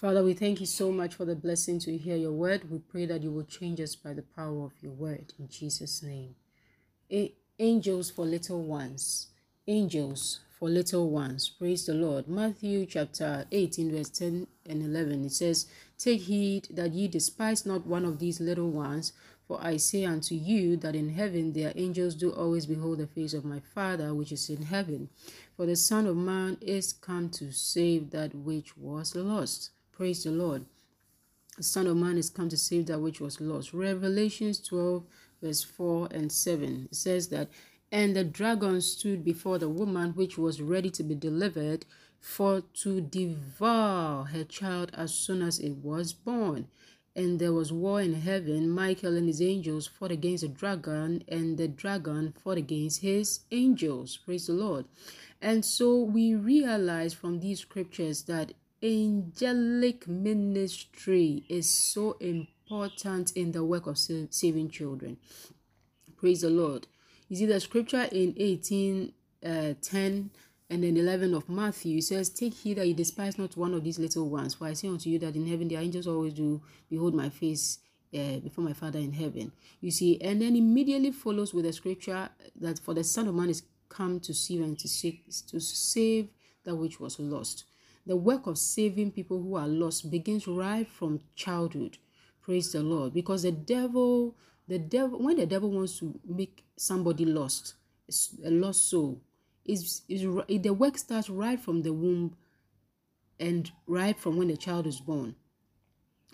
Father, we thank you so much for the blessing to hear your word. We pray that you will change us by the power of your word in Jesus' name. A- angels for little ones. Angels for little ones. Praise the Lord. Matthew chapter 18, verse 10 and 11. It says, Take heed that ye despise not one of these little ones, for I say unto you that in heaven their angels do always behold the face of my Father which is in heaven. For the Son of Man is come to save that which was lost. Praise the Lord. The Son of Man is come to save that which was lost. Revelations 12, verse 4 and 7 says that, And the dragon stood before the woman which was ready to be delivered, for to devour her child as soon as it was born and there was war in heaven. Michael and his angels fought against the dragon, and the dragon fought against his angels. Praise the Lord. And so we realize from these scriptures that angelic ministry is so important in the work of saving children. Praise the Lord. You see the scripture in 18 uh, 10 and then 11 of Matthew says, Take heed that you despise not one of these little ones, for I say unto you that in heaven the angels always do behold my face uh, before my Father in heaven. You see, and then immediately follows with the scripture that for the Son of Man is come to save and to save, to save that which was lost. The work of saving people who are lost begins right from childhood. Praise the Lord. Because the devil, the devil, when the devil wants to make somebody lost, a lost soul, is, is the work starts right from the womb and right from when the child is born.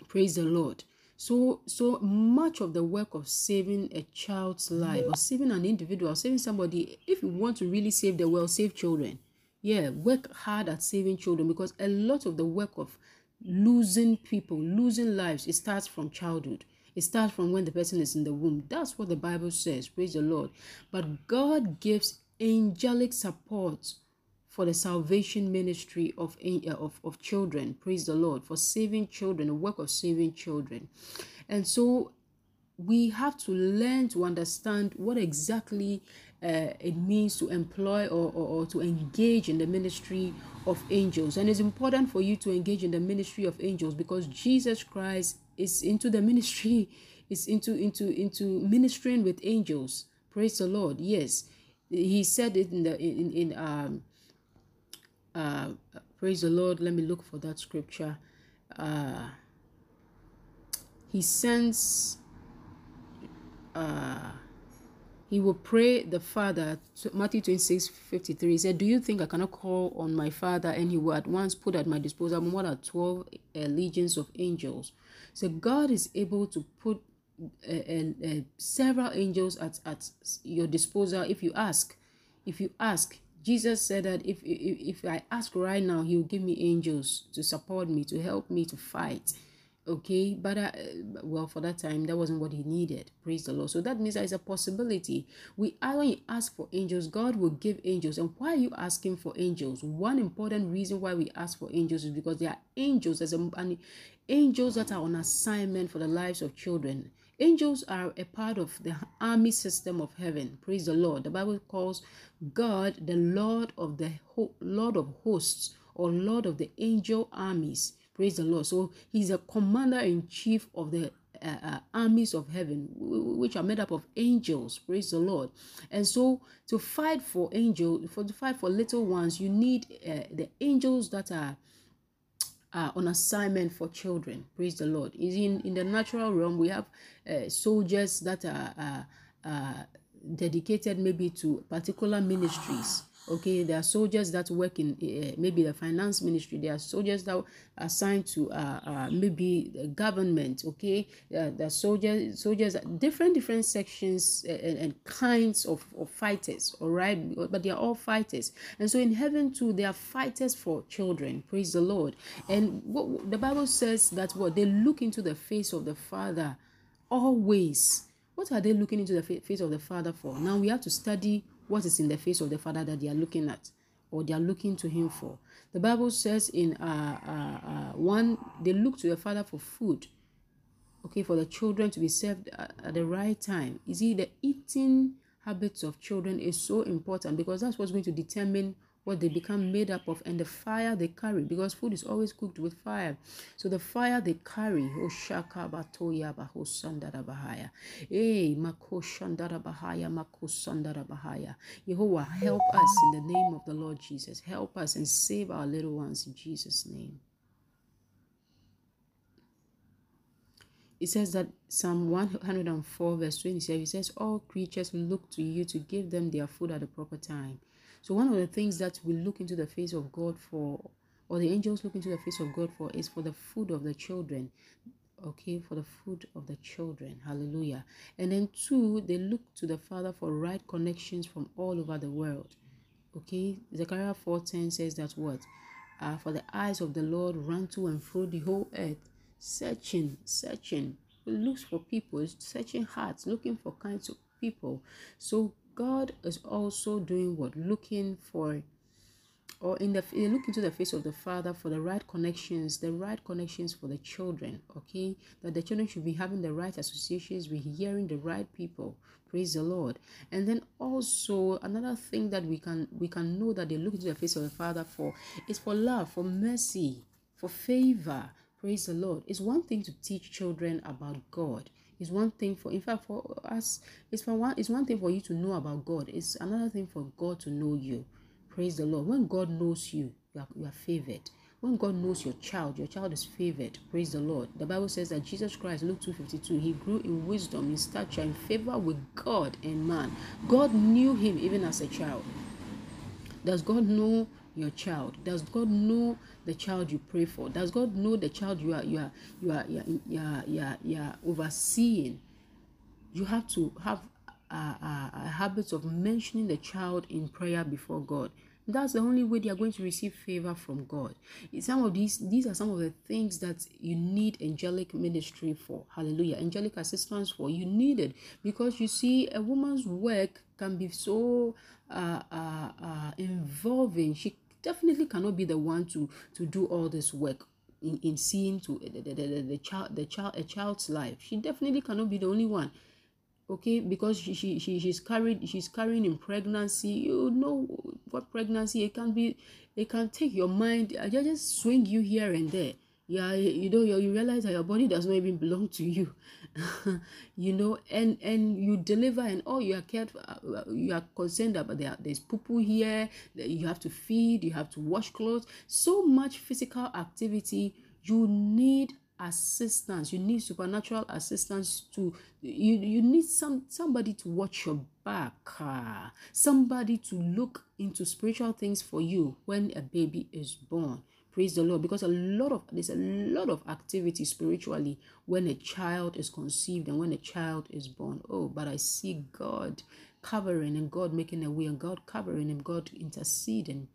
Praise the Lord. So, so much of the work of saving a child's life or saving an individual, saving somebody, if you want to really save the world, save children. Yeah, work hard at saving children because a lot of the work of losing people, losing lives, it starts from childhood. It starts from when the person is in the womb. That's what the Bible says. Praise the Lord. But God gives angelic support for the salvation ministry of, uh, of, of children. Praise the Lord. For saving children, the work of saving children. And so we have to learn to understand what exactly uh, it means to employ or, or, or, to engage in the ministry of angels. And it's important for you to engage in the ministry of angels because Jesus Christ is into the ministry, is into into into ministering with angels. Praise the Lord. Yes he said it in the in in um uh praise the lord let me look for that scripture uh he sends uh he will pray the father matthew 26 53 he said do you think i cannot call on my father and he will at once put at my disposal more than 12 uh, legions of angels so god is able to put and uh, uh, several angels at, at your disposal if you ask. If you ask, Jesus said that if, if, if I ask right now, He will give me angels to support me, to help me to fight. Okay, but uh, well, for that time, that wasn't what he needed. Praise the Lord. So that means there's a possibility. We when you ask for angels, God will give angels. And why are you asking for angels? One important reason why we ask for angels is because there are angels. There's a, angels that are on assignment for the lives of children. Angels are a part of the army system of heaven. Praise the Lord. The Bible calls God the Lord of the Lord of hosts or Lord of the angel armies. Praise the Lord. So he's a commander in chief of the uh, uh, armies of heaven, which are made up of angels. Praise the Lord. And so, to fight for angels, for to fight for little ones, you need uh, the angels that are uh, on assignment for children. Praise the Lord. Is in in the natural realm we have uh, soldiers that are dedicated maybe to particular ministries okay there are soldiers that work in uh, maybe the finance ministry there are soldiers that are assigned to uh, uh, maybe the government okay? Uh, the soldiers soldiers different different sections and, and kinds of, of fighters all right? But they are all fighters. And so in heaven too they are fighters for children praise the lord. And what the bible says that what? They look into the face of the father always. What are they looking into the face of the father for? Now we have to study what is in the face of the Father that they are looking at or they are looking to Him for. The Bible says in uh, uh, uh, one, they look to the Father for food, okay, for the children to be served at, at the right time. You see, the eating habits of children is so important because that's what's going to determine what they become made up of and the fire they carry because food is always cooked with fire. So the fire they carry oh shaka batoya baho sandara bahaya eh mako shandara bahaya mako sandara bahaya Jehovah help us in the name of the Lord Jesus. Help us and save our little ones in Jesus name. It says that Psalm 104, verse 27, it says, All creatures look to you to give them their food at the proper time. So one of the things that we look into the face of God for, or the angels look into the face of God for, is for the food of the children. Okay, for the food of the children. Hallelujah. And then two, they look to the Father for right connections from all over the world. Okay, Zechariah 4:10 says that what? Uh, for the eyes of the Lord run to and fro the whole earth, searching, searching, looks for people, searching hearts, looking for kinds of people. So God is also doing what? Looking for or in the look into the face of the father for the right connections the right connections for the children okay? That the children should be having the right associations with hearing the right people. Praise the lord. And then also another thing that we can we can know that they look into the face of the father for is for love for mercy for favor. Praise the lord. It's one thing to teach children about god it's one thing for in fact for us it's for one it's one thing for you to know about god. It's another thing for god to know you. Praise the lord. When god knows you you are, you are favored. When god knows your child your child is favored. Praise the lord. The bible says that jesus christ luke 252 he grew in wisdom in stature in favor with god and man. God knew him even as a child. Does god know your child? Does god know the child you pray for? Does god know the child you are you are you are you are, you are, you are, you are overseeing? You have to have a, a, a habit of mentioning the child in prayer before god. That's the only way they are going to receive favor from god. Some of these these are some of the things that you need angelic ministry for. Hallelujah. Angelic assistance for. You need it because you see a woman's work can be so uh, uh, uh, involving. She definitely cannot be the one to to do all this work in, in seeing to the, the, the, the child the child a child's life. She definitely cannot be the only one. Okay? Because she, she, she she's carried she's carrying in pregnancy. You know what pregnancy it can be it can take your mind uh, I just swing you here and there. Yeah you know you, you realize that your body does not even belong to you you know and and you deliver and oh you are cared uh, you are concerned about there there's poo here you have to feed you have to wash clothes. So much physical activity you need assistance. You need supernatural assistance to you you need some somebody to watch your back uh, somebody to look into spiritual things for you when a baby is born praise the lord because a lot of there's a lot of activity spiritually when a child is conceived and when a child is born. Oh but i see god covering and god making a way and god covering and god interceding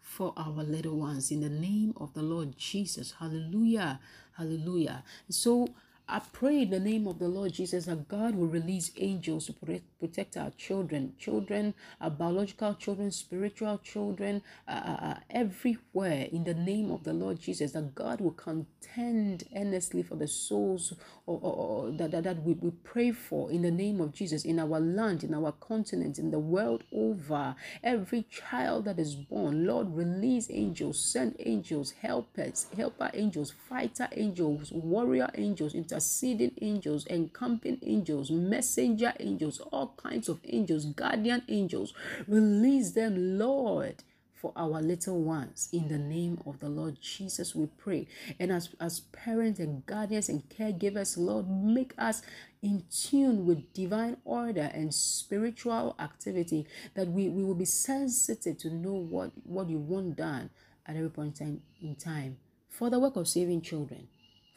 for our little ones in the name of the lord jesus. Hallelujah. Hallelujah. So I pray in the name of the Lord Jesus that God will release angels to protect, our children, children, our biological children, spiritual children, uh, uh, uh, everywhere in the name of the Lord Jesus. That God will contend earnestly for the souls or, or, or that, that, that we, we pray for in the name of Jesus in our land, in our continent, in the world over. Every child that is born, Lord, release angels, send angels, helpers, helper angels, fighter angels, warrior angels, into interceding angels, encamping angels, messenger angels, all kinds of angels, guardian angels. Release them, Lord for our little ones. In the name of the Lord Jesus we pray. And as as parents and guardians and caregivers Lord make us in tune with divine order and spiritual activity that we, we will be sensitive to know what what you want done at every point in time. For the work of saving children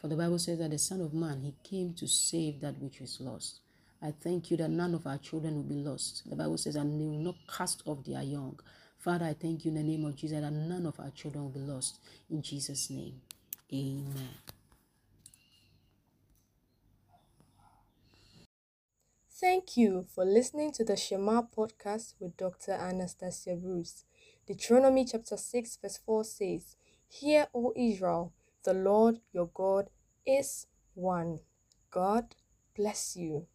for the Bible says that the Son of Man, he came to save that which is lost. I thank you that none of our children will be lost. The Bible says, and they will not cast off their young. Father, I thank you in the name of Jesus that none of our children will be lost. In Jesus' name, amen. Thank you for listening to the Shema podcast with Dr. Anastasia Bruce. Deuteronomy chapter 6, verse 4 says, Hear, O Israel, the Lord your God is one. God bless you.